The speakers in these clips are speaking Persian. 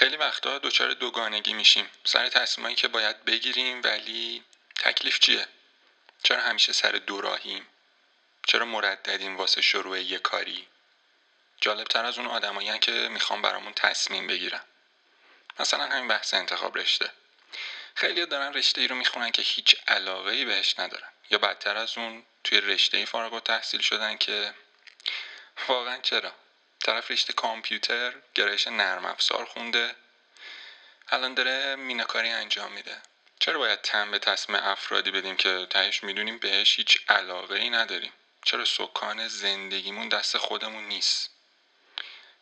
خیلی وقتا دچار دوگانگی میشیم. سر تصمیمایی که باید بگیریم ولی تکلیف چیه؟ چرا همیشه سر دوراهیم چرا مرددیم واسه شروع یه کاری؟ جالبتر از اون آدمایی که می‌خوام برامون تصمیم بگیرن. مثلا همین بحث انتخاب رشته. خیلی دارن رشته ای رو می‌خونن که هیچ علاقه ای بهش ندارن. یا بدتر از اون توی رشته ای فارغ و تحصیل شدن که واقعا چرا؟ طرف رشته کامپیوتر گرایش نرم افزار خونده. الان داره میناکاری انجام میده. چرا باید تن به تصمیم افرادی بدیم که تهش می‌دونیم بهش هیچ علاقه ای نداریم؟ چرا سکان زندگیمون دست خودمون نیست؟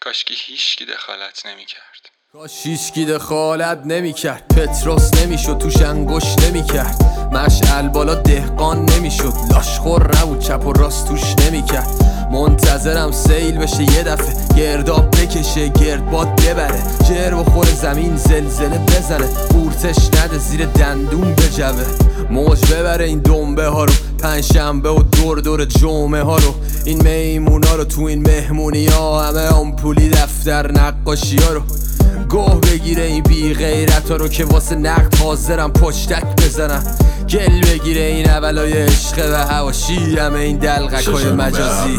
کاشکی هیچکی دخالت نمی‌کرد. کاش هیچکی دخالت نمی‌کرد. پتروس نمی‌شد توش انگوش نمی‌کرد. مشعل بالا دهقان نمی‌شد. لاشخور نبود چپ و راست توش نمی‌کرد. منتظرم سیل بشه یه دفعه. گرداب بکشه گردباد ببره. جر و خور زمین زلزله بزنه. قورتش نده زیر دندون بجوه. موج ببره این دنبه ها رو. پنجشنبه و دور دور جمعه ها رو. این میمونا رو تو این مهمونی ها همه آمپولی دفتر نقاشی ها رو. گوه بگیره این بی غیرت ها رو که واسه نقد حاضرم پشتک بزنم. گل بگیره این اولای عشق و هواشی همه این دلغک های مجازی.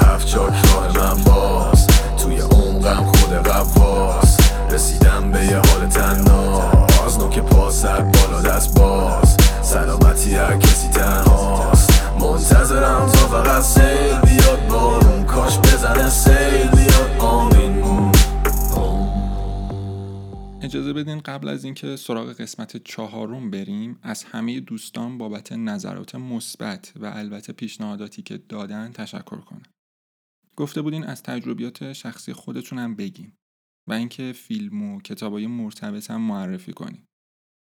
هفت راه من باز. توی عمقم خود قواس رسیدم به یه حال تناز. نوک پا سر بالا دست باز. سلامتی هر کسی تنهاست. منتظرم تا فقط سیل بیاد بارون کاش بزنه اجازه بدین قبل از اینکه سراغ قسمت چهارم بریم از همه دوستان بابت نظرات مثبت و البته پیشنهاداتی که دادن تشکر کنم. گفته بودین از تجربیات شخصی خودتون هم بگین و اینکه فیلم و کتابای مرتبط هم معرفی کنین.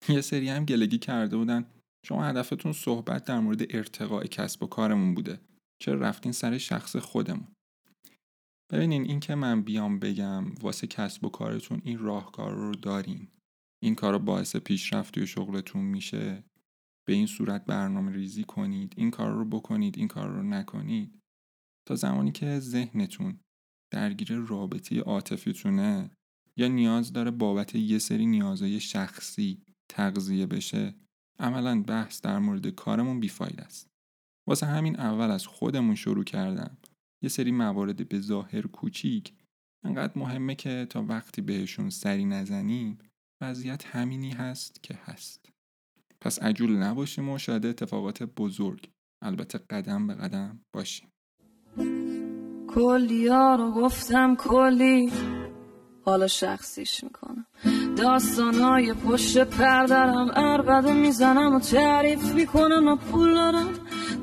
یه سری هم گلگی کرده بودن شما هدفتون صحبت در مورد ارتقاء کسب و کارمون بوده. چرا رفتین سر شخص خودمون؟ ببینین این که من بیام بگم واسه کسب و کارتون این راهکار رو دارین. این کار رو باعث پیشرفت توی شغلتون میشه. به این صورت برنامه ریزی کنید. این کار رو بکنید این کار رو نکنید. تا زمانی که ذهنتون درگیر رابطه عاطفیتونه یا نیاز داره بابت یه سری نیازهای شخصی تغذیه بشه عملا بحث در مورد کارمون بیفاید است. واسه همین اول از خودمون شروع کردم. یه سری موارد به ظاهر کوچیک. انقدر مهمه که تا وقتی بهشون سری نزنیم وضعیت همینی هست که هست. پس عجول نباشیم و شاید اتفاقات بزرگ البته قدم به قدم باشیم. کلی ها رو گفتم کلی. حالا شخصیش می‌کنم. داستانهای پشت پردرم اربده می‌زنم و تعریف می‌کنم و پول دارم.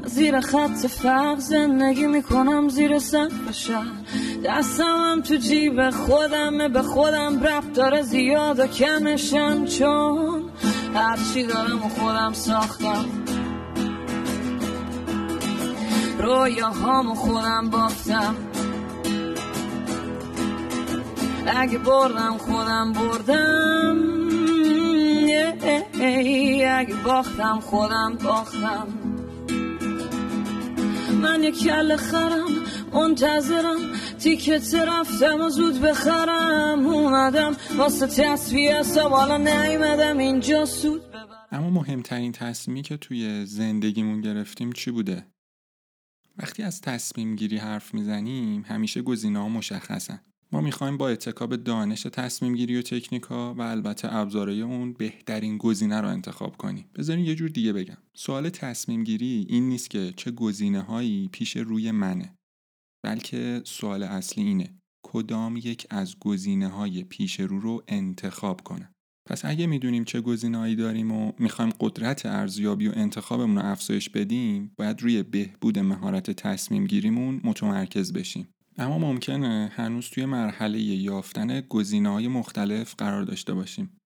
زیر خط فرق زندگی می‌کنم زیر سقف شهر. دستمم تو جیب خودمه به خودم رفت داره زیاد و کمشم. چون هرچی دارم و خودم ساختم. رویاهامو خودم بافتم. اگه بردم خودم بردم اگه باختم خودم باختم. من یه کل خرم منتظرم تیکت رفتم و زود بخرم. اومدم واسه تصویه سوالا نیمدم اینجا سود اما مهمترین تصمیمی که توی زندگیمون گرفتیم چی بوده؟ وقتی از تصمیم گیری حرف می‌زنیم همیشه گزینه ها مشخصن. ما می‌خوایم با اتکاب دانش تصمیم گیری و تکنیکا و البته ابزارهای اون بهترین گزینه رو انتخاب کنیم. بذارین یه جور دیگه بگم. سوال تصمیم گیری این نیست که چه گزینه هایی پیش روی منه. بلکه سوال اصلی اینه کدام یک از گزینه های پیش رو رو انتخاب کنم. پس اگه می‌دونیم چه گزینه‌هایی داریم و می‌خوایم قدرت ارزیابی و انتخابمون رو افزایش بدیم، باید روی بهبود مهارت تصمیم گیریمون متمرکز بشیم. اما ممکنه هنوز توی مرحله یافتن گزینه های مختلف قرار داشته باشیم.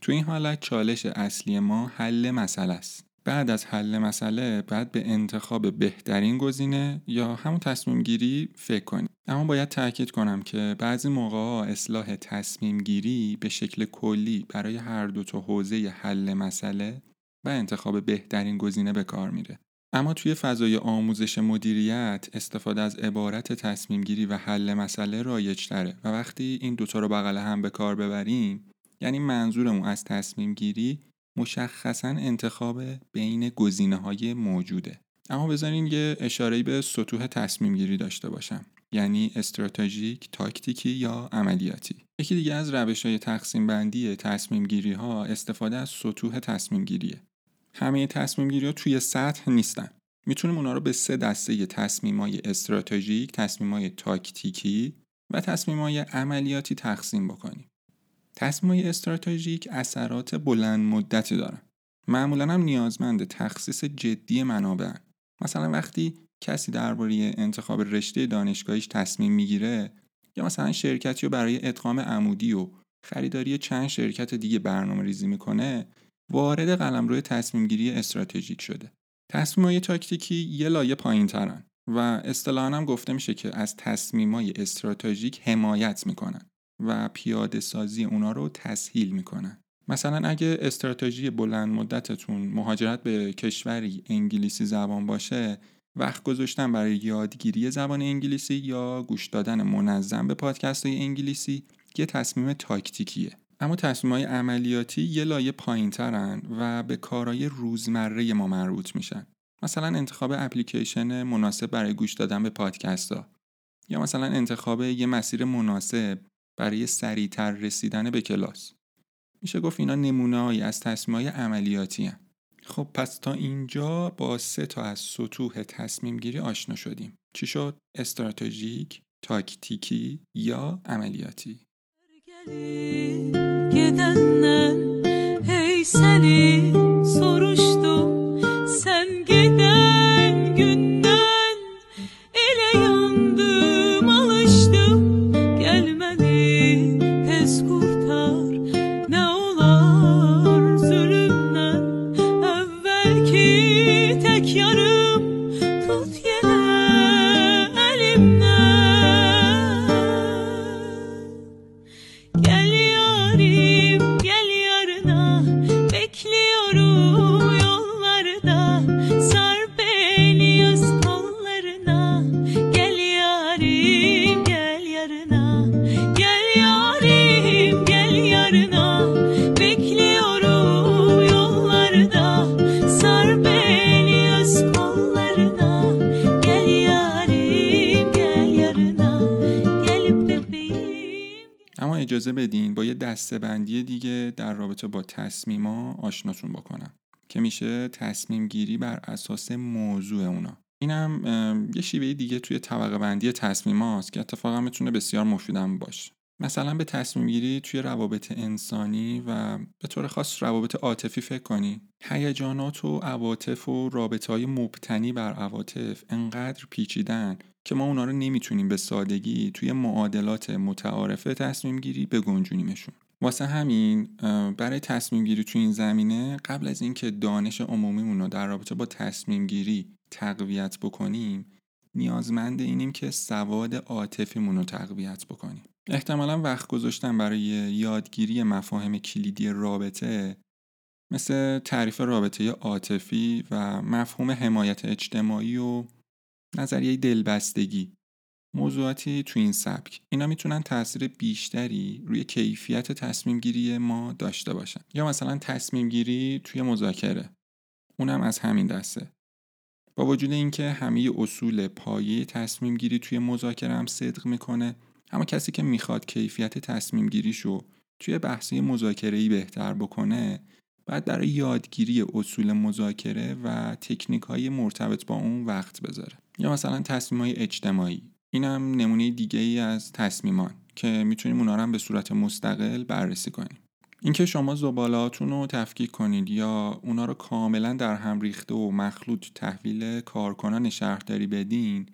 تو این حالت چالش اصلی ما حل مسئله است. بعد از حل مسئله بعد به انتخاب بهترین گزینه یا همون تصمیم گیری فکر کنیم. اما باید تاکید کنم که بعضی موقع اصلاح تصمیم گیری به شکل کلی برای هر دو تا حوزه حل مسئله و انتخاب بهترین گزینه به کار میره. اما توی فضای آموزش مدیریت استفاده از عبارت تصمیم گیری و حل مسئله رایج تره و وقتی این دوتا رو بغل هم به کار ببریم یعنی منظورمون از تصمیم گیری مشخصا انتخاب بین گزینه های موجوده اما بذارین یه اشاره به سطوح تصمیم گیری داشته باشم یعنی استراتژیک، تاکتیکی یا عملیاتی. یکی دیگه از روش های تقسیم بندی تصمیم گیری ها استفاده از سطوح تصمیم گیریه. همه تصمیم گیری ها توی سطح نیستن. می‌تونیم اونا رو به سه دسته تصمیم های استراتژیک، تصمیم های تاکتیکی و تصمیم های عملیاتی تقسیم بکنیم. تصمیم های استراتژیک اثرات بلند مدتی دارن. معمولا هم نیازمند تخصیص جدی منابع. مثلا وقتی کسی درباره انتخاب رشته دانشگاهیش تصمیم می‌گیره یا مثلا شرکتی رو برای ادغام عمودی و خریداری چند شرکت دیگه برنامه ریزی می‌کنه وارد قلم روی تصمیم گیری استراتژیک شده. تصمیم های تاکتیکی یه لایه پایین ترن و اصطلاحا هم گفته میشه که از تصمیم های استراتژیک حمایت می‌کنن و پیاده سازی اونا رو تسهیل می‌کنن. مثلا اگه استراتژی بلند مدتتون مهاجرت به کشوری انگلیسی زبان باشه وقت گذاشتن برای یادگیری زبان انگلیسی یا گوش دادن منظم به پادکست های انگلیسی یه تصمیم تاکتیکیه. اما تصمیم های عملیاتی یه لایه پایین ترن و به کارهای روزمره ما مربوط میشن. مثلا انتخاب اپلیکیشن مناسب برای گوش دادن به پادکست ها یا مثلا انتخاب یه مسیر مناسب برای سریعتر رسیدن به کلاس. میشه گفت اینا نمونه از تصمیم های عملیاتی هن. خب پس تا اینجا با سه تا از سطوح تصمیم گیری آشنا شدیم. چی شد؟ استراتژیک، تاکتیکی یا عملیاتی؟ Gidenler hey seni soru اجازه بدین با یه دسته بندی دیگه در رابطه با تصمیما آشناتون بکنم که میشه تصمیم گیری بر اساس موضوع اونا. اینم یه شیوه دیگه توی طبقه بندی تصمیم هاست که اتفاقا می‌تونه بسیار مفیدم باشه. مثلا به تصمیم گیری توی روابط انسانی و به طور خاص روابط عاطفی فکر کنی. هیجانات و عواطف و رابطه های مبتنی بر عواطف انقدر پیچیدن که ما اونا رو نمی‌تونیم به سادگی توی معادلات متعارفه تصمیم گیری بگنجونیمشون. واسه همین برای تصمیم گیری توی این زمینه قبل از اینکه دانش عمومیمون رو در رابطه با تصمیم گیری تقویت بکنیم نیازمند اینیم که سواد عاطفیمون رو تقویت بکنیم. احتمالا وقت گذاشتن برای یادگیری مفاهیم کلیدی رابطه مثل تعریف رابطه عاطفی و مفهوم حمایت اجتماعی و نظریه دلبستگی. موضوعاتی تو این سبک. اینا می‌تونن تاثیر بیشتری روی کیفیت تصمیم گیری ما داشته باشن. یا مثلا تصمیم گیری توی مذاکره. اونم از همین دسته. با وجود اینکه همه اصول پایه تصمیم گیری توی مذاکره هم صدق می‌کنه اما کسی که می‌خواد کیفیت تصمیم گیریشو توی بحثی مذاکره بهتر بکنه بعد برای یادگیری اصول مذاکره و تکنیک های مرتبط با اون وقت بذاره. یا مثلا تصمیم های اجتماعی. اینم نمونه دیگه ای از تصمیمان که می‌تونیم اونا رو هم به صورت مستقل بررسی کنیم. اینکه شما زبالاتون رو تفکیک کنید یا اونا رو کاملا در هم ریخته و مخلوط تحویل کارکنان شهرداری بدین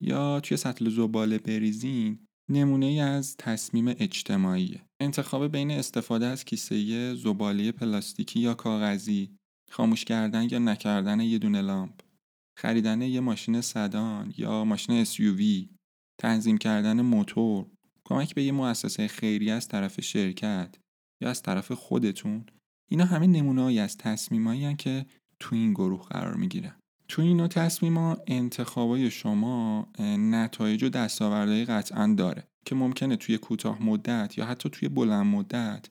یا توی سطل زباله بریزین نمونه ای از تصمیم اجتماعیه. انتخاب بین استفاده از کیسه زباله پلاستیکی یا کاغذی خاموش کردن یا نکردن یه دونه لامپ خریدن یه ماشین سدان یا ماشین SUV تنظیم کردن موتور کمک به یه مؤسسه خیری از طرف شرکت یا از طرف خودتون اینا همه نمونههایی از تصمیمایی که تو این گروه قرار می‌گیرن. تو این نوع تصمیما انتخابای شما نتایج و دستاوردهای قطعا داره که ممکنه توی کوتاه مدت یا حتی توی بلند مدت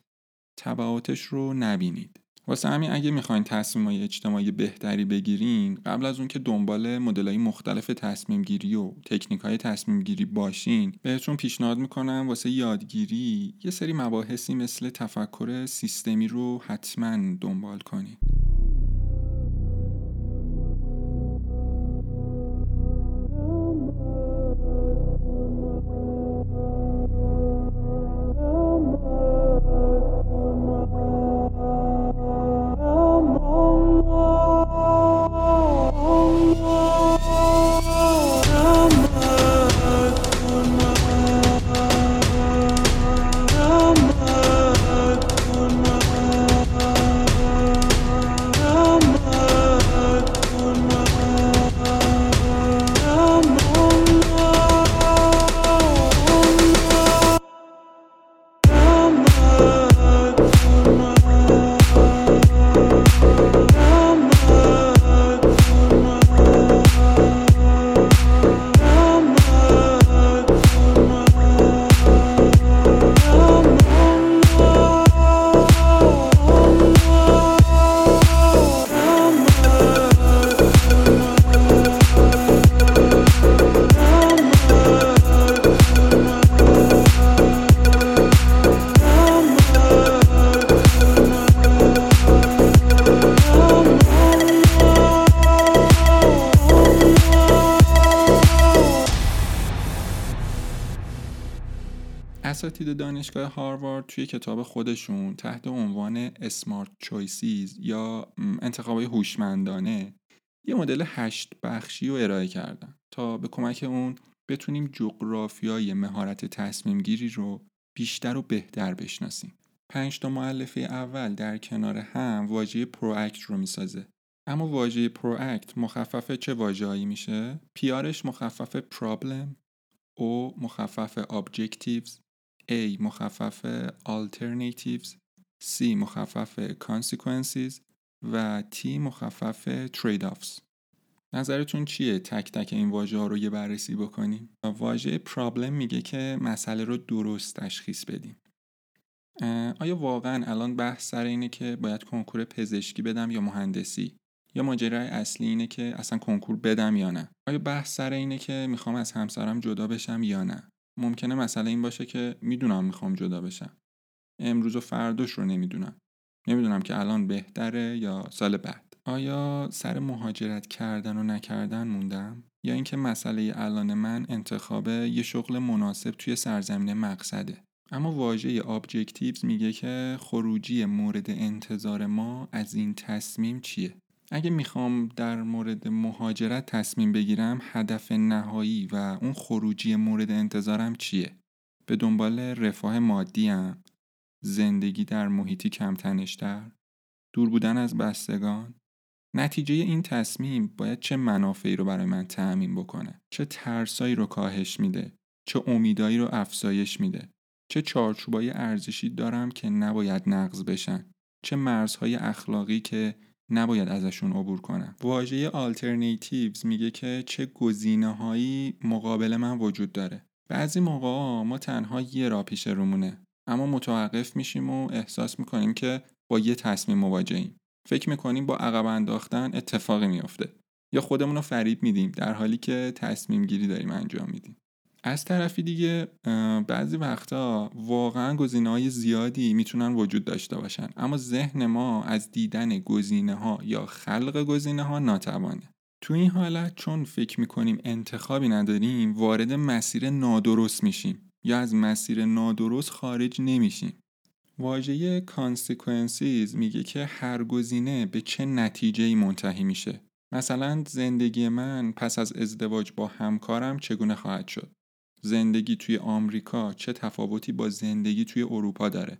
تبعاتش رو نبینید. واسه همین اگه می‌خواین تصمیم های اجتماعی بهتری بگیرین قبل از اون که دنبال مدل های مختلف تصمیم گیری و تکنیک های تصمیم گیری باشین بهتون پیشنهاد می‌کنم واسه یادگیری یه سری مباحثی مثل تفکر سیستمی رو حتما دنبال کنید دانشگاه هاروارد توی کتاب خودشون تحت عنوان اسمارت چویسیز یا انتخابای هوشمندانه یه مدل هشت بخشی رو ارائه کردن تا به کمک اون بتونیم جغرافیای مهارت تصمیم گیری رو بیشتر و بهتر بشناسیم. پنج تا معلفه اول در کنار هم واژه پرواکت رو می‌سازه. اما واژه پرواکت مخفف چه واژه‌ای میشه؟ پیارش مخفف پرابلم، او مخفف objectives A مخفف alternatives C مخفف consequences و T مخفف trade-offs. نظرتون چیه؟ تک تک این واژه ها رو یه بررسی بکنیم. واژه پرابلم میگه که مسئله رو درست تشخیص بدیم. آیا واقعا الان بحث سر اینه که باید کنکور پزشکی بدم یا مهندسی؟ یا ماجرای اصلی اینه که اصلا کنکور بدم یا نه؟ آیا بحث سر اینه که می‌خوام از همسرم جدا بشم یا نه؟ ممکنه مسئله این باشه که می‌دونم می‌خوام جدا بشم. امروز و فرداش رو نمی‌دونم. نمی‌دونم که الان بهتره یا سال بعد. آیا سر مهاجرت کردن و نکردن موندم؟ یا اینکه مسئله الان من انتخاب یه شغل مناسب توی سرزمین مقصده. اما واژه objectives میگه که خروجی مورد انتظار ما از این تصمیم چیه؟ اگه می‌خوام در مورد مهاجرت تصمیم بگیرم هدف نهایی و اون خروجی مورد انتظارم چیه؟ به دنبال رفاه مادی هم، زندگی در محیطی کم تنشتر، دور بودن از بستگان، نتیجه این تصمیم باید چه منافعی رو برای من تعمین بکنه؟ چه ترسایی رو کاهش میده؟ چه امیدایی رو افزایش میده؟ چه چارچوبای ارزشی دارم که نباید نقض بشن؟ چه مرزهای اخلاقی که نباید ازشون عبور کنم. واژه alternatives میگه که چه گزینه هایی مقابل من وجود داره. بعضی موقع ما تنها یه راه پیش رومونه. اما متوقف میشیم و احساس می‌کنیم که با یه تصمیم مواجهیم. فکر می‌کنیم با عقب انداختن اتفاقی میافته. یا خودمون رو فریب میدیم در حالی که تصمیم گیری داریم انجام میدیم. از طرفی دیگه بعضی وقتا واقعا گزینه های زیادی می‌تونن وجود داشته باشن. اما ذهن ما از دیدن گزینه ها یا خلق گزینه ها ناتوانه. تو این حالت چون فکر می‌کنیم انتخابی نداریم وارد مسیر نادرست میشیم یا از مسیر نادرست خارج نمیشیم. واژه consequences میگه که هر گزینه به چه نتیجه منتهی میشه. مثلا زندگی من پس از ازدواج با همکارم چگونه خواهد شد؟ زندگی توی آمریکا چه تفاوتی با زندگی توی اروپا داره؟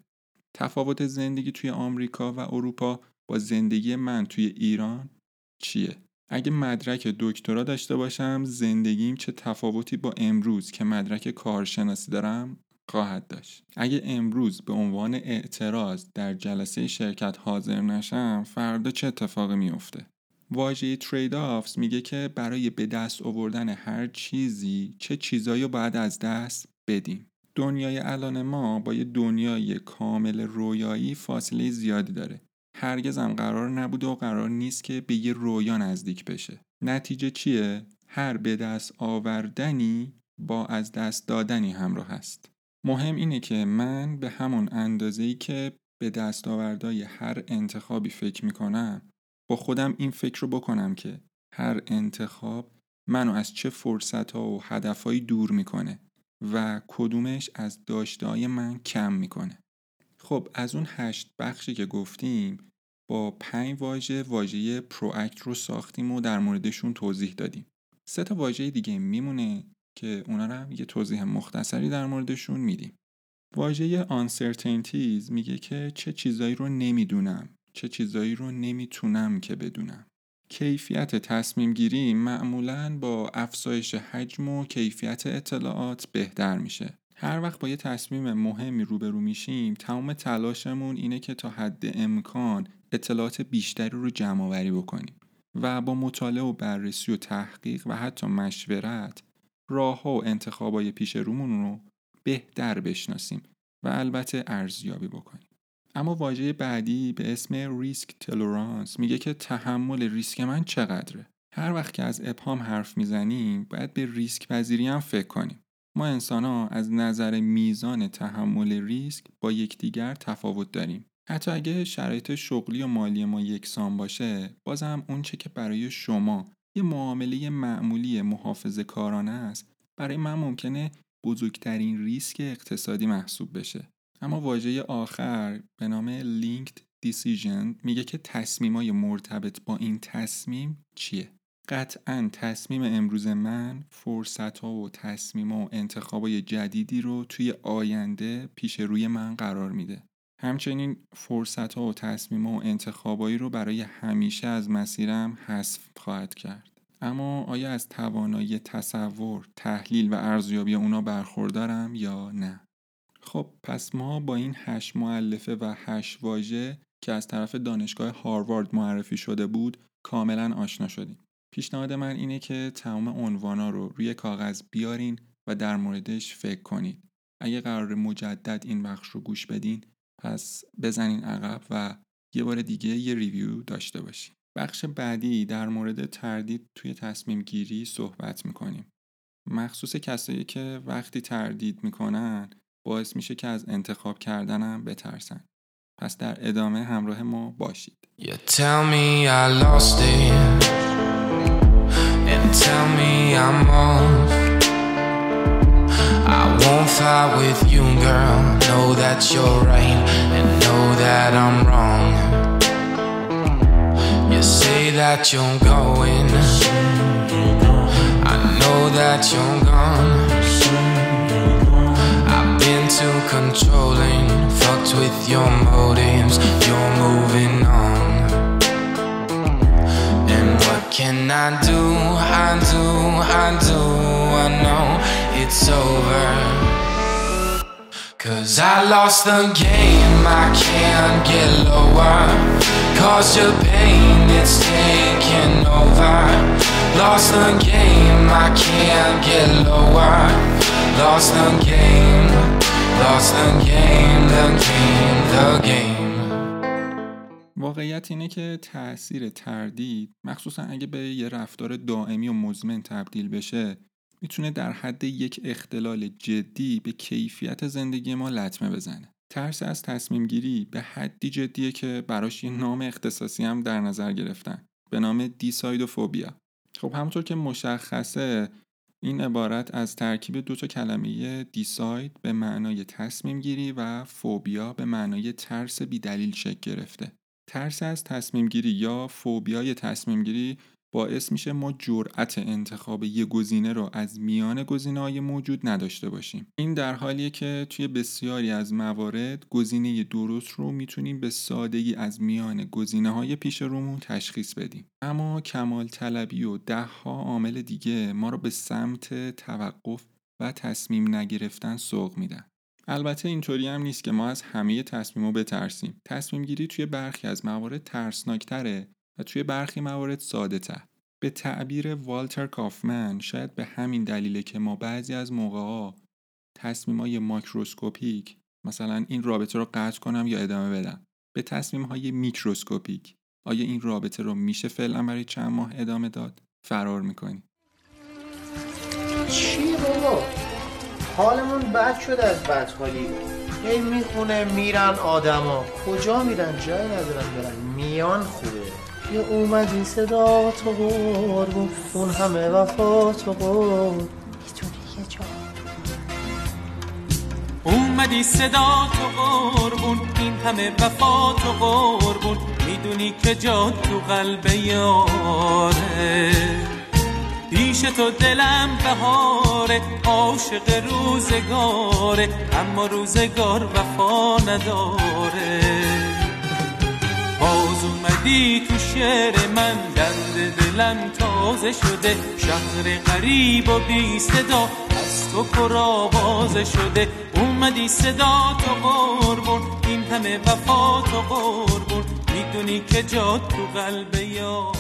تفاوت زندگی توی آمریکا و اروپا با زندگی من توی ایران چیه؟ اگه مدرک دکترا داشته باشم زندگیم چه تفاوتی با امروز که مدرک کارشناسی دارم خواهد داشت. اگه امروز به عنوان اعتراض در جلسه شرکت حاضر نشم فردا چه اتفاقی میفته واژه ترید آفز میگه که برای به دست آوردن هر چیزی چه چیزایی رو باید از دست بدیم. دنیای الان ما با یه دنیای کامل رویایی فاصله زیادی داره. هرگز هم قرار نبوده و قرار نیست که به یه رویا نزدیک بشه. نتیجه چیه؟ هر به دست آوردنی با از دست دادنی همراه هست مهم اینه که من به همون اندازه‌ای که به دستاوردهای هر انتخابی فکر می‌کنم خودم این فکر رو بکنم که هر انتخاب منو از چه فرصت ها و هدفهایی دور می‌کنه و کدومش از داشته من کم می‌کنه. خب از اون هشت بخشی که گفتیم با پنج واژه واژه پرواکت رو ساختیم و در موردشون توضیح دادیم. سه تا واژه دیگه میمونه که اونا رو هم یه توضیح مختصری در موردشون میدیم. واژه uncertainties میگه که چه چیزایی رو نمی‌دونم. چه چیزایی رو نمی‌تونم که بدونم. کیفیت تصمیم گیری معمولا با افزایش حجم و کیفیت اطلاعات بهتر میشه. هر وقت با یه تصمیم مهمی روبرو میشیم تمام تلاشمون اینه که تا حد امکان اطلاعات بیشتری رو جمع آوری بکنیم و با مطالعه و بررسی و تحقیق و حتی مشورت راه و انتخابای پیش رومون رو بهتر بشناسیم و البته ارزیابی بکنیم. اما واژه بعدی به اسم ریسک تلورانس میگه که تحمل ریسک من چقدره. هر وقت که از ابهام حرف می‌زنیم باید به ریسک پذیری هم فکر کنیم. ما انسان ها از نظر میزان تحمل ریسک با یکدیگر تفاوت داریم. حتی اگه شرایط شغلی و مالی ما یکسان باشه بازم اون چه که برای شما یه معامله معمولی محافظ کارانه است برای من ممکنه بزرگترین ریسک اقتصادی محسوب بشه. اما واژه آخر به نام linked decision میگه که تصمیمای مرتبط با این تصمیم چیه؟ قطعا تصمیم امروز من فرصت ها و تصمیم و انتخابای جدیدی رو توی آینده پیش روی من قرار میده. همچنین فرصت ها و تصمیم و انتخابایی رو برای همیشه از مسیرم حذف خواهد کرد. اما آیا از توانایی تصور، تحلیل و ارزیابی اونا برخوردارم یا نه؟ خب پس ما با این هشت معلفه و هشت واژه که از طرف دانشگاه هاروارد معرفی شده بود کاملا آشنا شدیم. پیشنهاد من اینه که تمام عنوانا رو روی کاغذ بیارین و در موردش فکر کنید. اگه قرار مجدد این بخش رو گوش بدین پس بزنین عقب و یه بار دیگه یه ریویو داشته باشین. بخش بعدی در مورد تردید توی تصمیم گیری صحبت می‌کنیم. مخصوص کسایی که وقتی تردید می‌کنن باعث میشه که از انتخاب کردنم بترسن. پس در ادامه همراه ما باشید. You tell me I lost it And tell me I'm off I won't fight with you girl Know that you're right And know that I'm wrong You say that you're going I know that you're gone too controlling. Fucked with your motives. You're moving on. And what can I do? I do, I do. I know it's over. Cause I lost the game, I can't get lower. Cause your pain, it's taking over. Lost the game, I can't get lower. Lost the game, واقعیت اینه که تاثیر تردید مخصوصا اگه به یه رفتار دائمی و مزمن تبدیل بشه می‌تونه در حد یک اختلال جدی به کیفیت زندگی ما لطمه بزنه. ترس از تصمیم گیری به حدی جدیه که براش یه نام اختصاصی هم در نظر گرفتن به نام دیسایدوفوبیا. خب همونطور که مشخصه این عبارت از ترکیب دو تا کلمه دیساید به معنای تصمیم گیری و فوبیا به معنای ترس بیدلیل شکل گرفته. ترس از تصمیم گیری یا فوبیای تصمیم گیری باعث میشه ما جرأت انتخاب یه گزینه رو از میان گزینه های موجود نداشته باشیم. این در حالیه که توی بسیاری از موارد گزینه درست رو می‌تونیم به سادگی از میان گزینه های پیش رومون تشخیص بدیم. اما کمال طلبی و ده ها عامل دیگه ما رو به سمت توقف و تصمیم نگرفتن سوق میدن. البته اینطوری هم نیست که ما از همه تصمیم رو بترسیم. تصمیم گیری توی برخی از موارد ترسناکتره و توی برخی موارد ساده تر. به تعبیر والتر کافمن شاید به همین دلیله که ما بعضی از موقعها تصمیم های ماکروسکوپیک مثلا این رابطه رو قطع کنم یا ادامه بدم. به تصمیم های میکروسکوپیک آیا این رابطه رو میشه فعلا برای چند ماه ادامه داد؟ فرار می‌کنی چی بابا؟ حالمون بد شده از بدحالی. هی می‌خونه میرن آدما. کجا میرن؟ جای ندارن برن. میان خوبه. یه اومدی صدا تو قربون اون همه وفا تو قربون اومدی صدا تو قربون این همه وفا تو قربون. می‌دونی که جا تو قلب یاره. پیش تو دلم بهاره عاشق روزگاره. اما روزگار وفا نداره. باز اومدی تو شعر من درد دلم تازه شده. شهر غریب و بی صدا از تو پر آوازه شده. اومدی صدا تو قربون این همه وفا تو قربون. می‌دونی که جا تو قلب یار.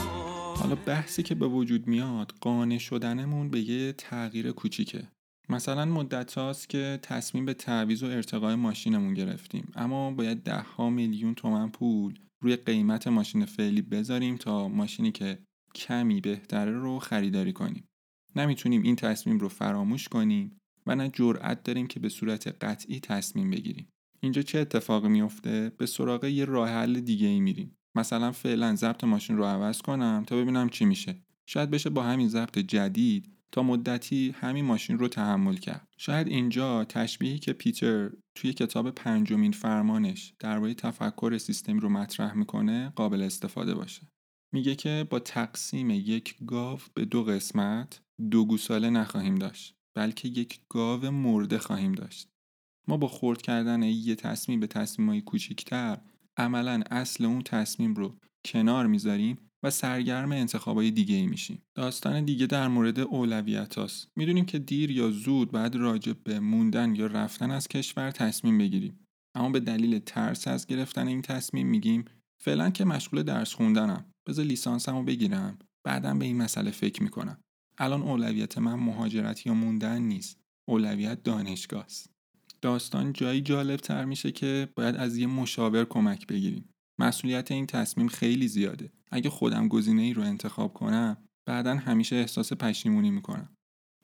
حالا بحثی که به وجود میاد قانع شدنمون به یه تغییر کوچیکه. مثلا مدت هاست که تصمیم به تعویض و ارتقای ماشینمون گرفتیم. اما باید ده ها میلیون تومن پول روی قیمت ماشین فعلی بذاریم تا ماشینی که کمی بهتره رو خریداری کنیم. نمی‌تونیم این تصمیم رو فراموش کنیم و نه جرأت داریم که به صورت قطعی تصمیم بگیریم. اینجا چه اتفاقی میفته به سراغ یه راه حل دیگه ای میریم. مثلا فعلا ضبط ماشین رو عوض کنم تا ببینم چی میشه. شاید بشه با همین ضبط جدید تا مدتی همین ماشین رو تحمل کرد. شاید اینجا تشبیهی که پیتر توی کتاب پنجمین فرمانش درباره تفکر سیستمی رو مطرح می‌کنه قابل استفاده باشه. میگه که با تقسیم یک گاو به دو قسمت دو گوساله نخواهیم داشت بلکه یک گاو مرده خواهیم داشت. ما با خورد کردن یه تصمیم به تصمیمهای کوچیکتر عملا اصل اون تصمیم رو کنار می‌ذاریم و سرگرم انتخابای دیگه ای میشیم. داستان دیگه در مورد اولویت هاست. می‌دونیم که دیر یا زود بعد راجع به موندن یا رفتن از کشور تصمیم بگیریم. اما به دلیل ترس از گرفتن این تصمیم میگیم فعلا که مشغول درس خوندنم. بذار لیسانسمو بگیرم. بعدا به این مسئله فکر می‌کنم. الان اولویت من مهاجرت یا موندن نیست. اولویت دانشگاه است. داستان جایی جالب تر میشه که باید از یه مشاور کمک بگیریم. مسئولیت این تصمیم خیلی زیاده. اگه خودم گزینه ای رو انتخاب کنم، بعدا همیشه احساس پشیمونی می‌کنم.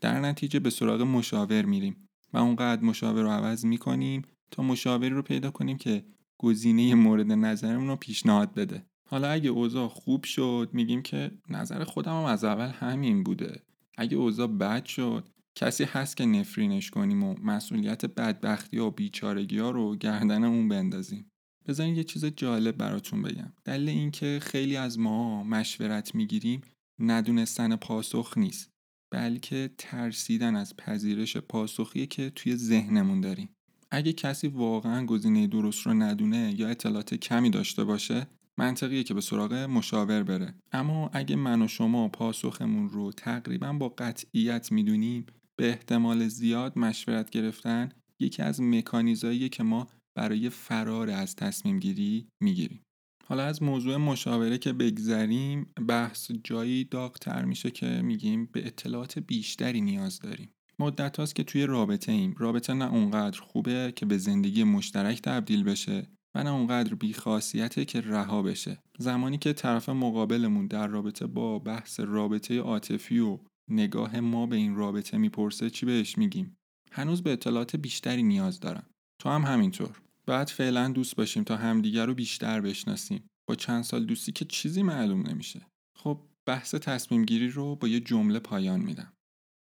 در نتیجه به سراغ مشاور میریم و اونقدر مشاور رو عوض می‌کنیم تا مشاوری رو پیدا کنیم که گزینه مورد نظرمون رو پیشنهاد بده. حالا اگه اوضاع خوب شد میگیم که نظر خودم هم از اول همین بوده. اگه اوضاع بد شد کسی هست که نفرینش کنیم و مسئولیت بدبختی و بیچارگی ها رو گردن اون بندازیم بذارین یه چیز جالب براتون بگم. دلیل اینکه خیلی از ما مشورت می‌گیریم ندونستن پاسخ نیست بلکه ترسیدن از پذیرش پاسخیه که توی ذهنمون داریم. اگه کسی واقعا گزینه درست رو ندونه یا اطلاعات کمی داشته باشه منطقیه که به سراغ مشاور بره. اما اگه من و شما پاسخمون رو تقریبا با قطعیت می‌دونیم به احتمال زیاد مشورت گرفتن یکی از مکانیزاییه که ما برای فرار از تصمیم گیری می‌گیریم. حالا از موضوع مشاوره که بگذریم بحث جایی داغتر میشه که میگیم به اطلاعات بیشتری نیاز داریم. مدت هاست که توی رابطه ایم. رابطه نه اونقدر خوبه که به زندگی مشترک تبدیل بشه و نه اونقدر بیخاصیته که رها بشه. زمانی که طرف مقابلمون در رابطه با بحث رابطه عاطفی و نگاه ما به این رابطه می‌پرسه چی بهش میگیم؟ هنوز به اطلاعات بیشتری نیاز دارم. تو هم همینطور. بعد فعلا دوست باشیم تا همدیگر رو بیشتر بشناسیم. با چند سال دوستی که چیزی معلوم نمیشه. خب بحث تصمیم گیری رو با یه جمله پایان میدم.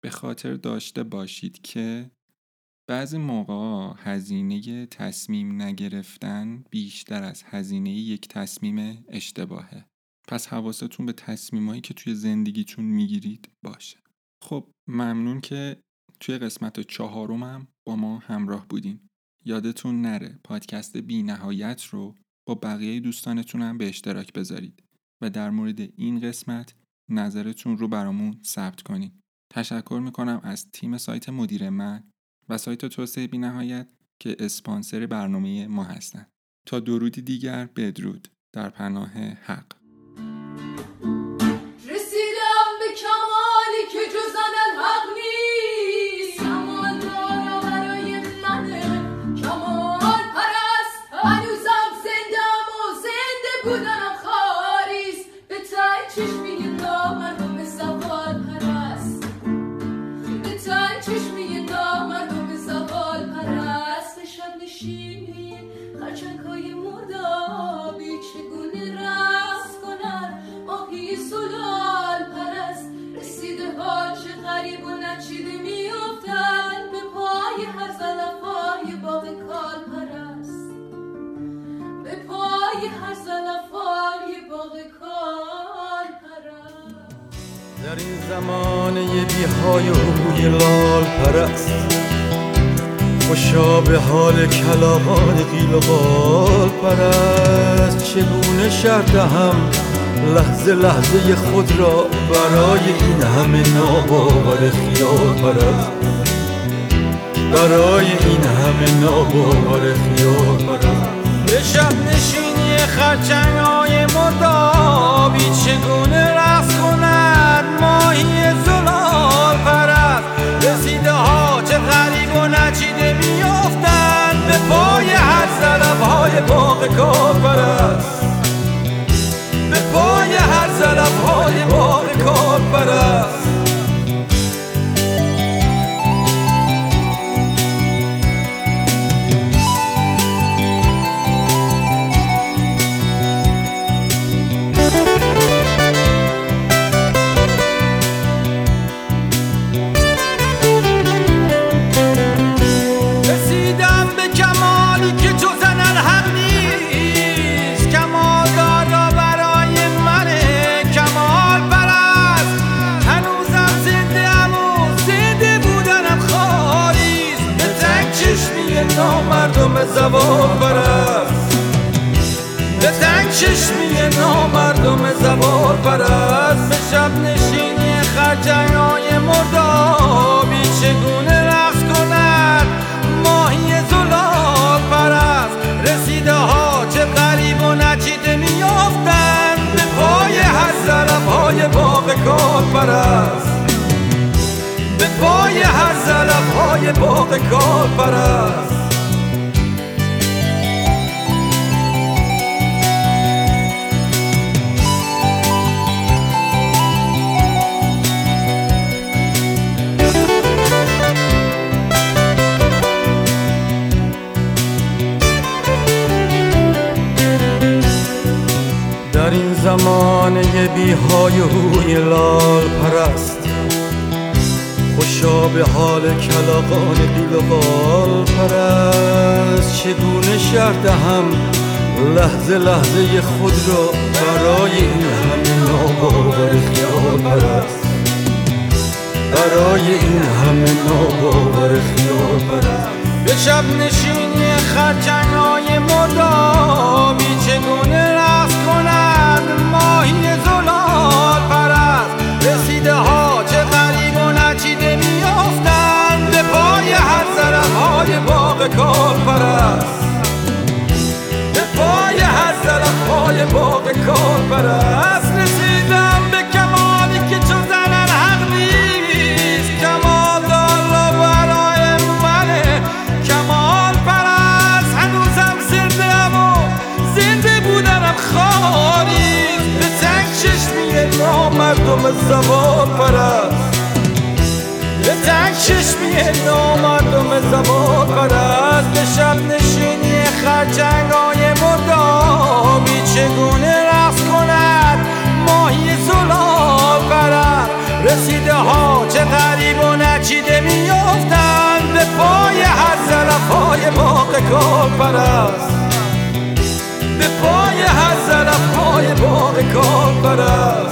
به خاطر داشته باشید که بعضی موقع هزینه تصمیم نگرفتن بیشتر از هزینه یک تصمیم اشتباهه. پس حواستون به تصمیمایی که توی زندگیتون می‌گیرید باشه. خب ممنون که توی قسمت چهارمم با ما همراه بودین. یادتون نره پادکست بی نهایت رو با بقیه دوستانتون هم به اشتراک بذارید و در مورد این قسمت نظرتون رو برامون ثبت کنید. تشکر می‌کنم از تیم سایت مدیر من و سایت توسعه بی نهایت که اسپانسر برنامه ما هستند تا درودی دیگر بدرود. در پناه حق. در این زمانه بیهای و روی لال پرست. خوشا به حال کلاغان قیل و قال پرست. چگونه شرط هم لحظه لحظه خود را برای این همه ناباور خیال پرست؟ برای این همه ناباور خیال پرست. به شب نشینی خرچنگ های مردابی چگونه رقص پای هر زلف های باغ کار پرست به پای هر زلف های باغ کار پرست رسیده ها چه غریب و نچیده میافتند. به پای هر زلف های باغ کار پرست به پای هر زلف های باغ کار پرست زمانه بیهای روی لال پرست. خوشا به حال کلاقان دیل و بال پرست. چگونه شرط هم لحظه لحظه خود را برای این همه ناباور خیال پرست؟ برای این همه ناباور خیال پرست. به شب نشینی خرچنگ های مردابی پرست رسیدم به کمالی که چون زنن حق نیست. کمال دالا برای منه. کمال پرست هنوزم زنده و زنده بودنم خالی به تنگ چشمی نامردم زبان پرست به تنگ چشمی نامردم زبان پرست به شب نشینی خرچنگ های مردابی چگونه ها چه غریب و نچیده میافتند به پای هر زلف های باغ کار پرست به پای هر زلف های باغ کار پرست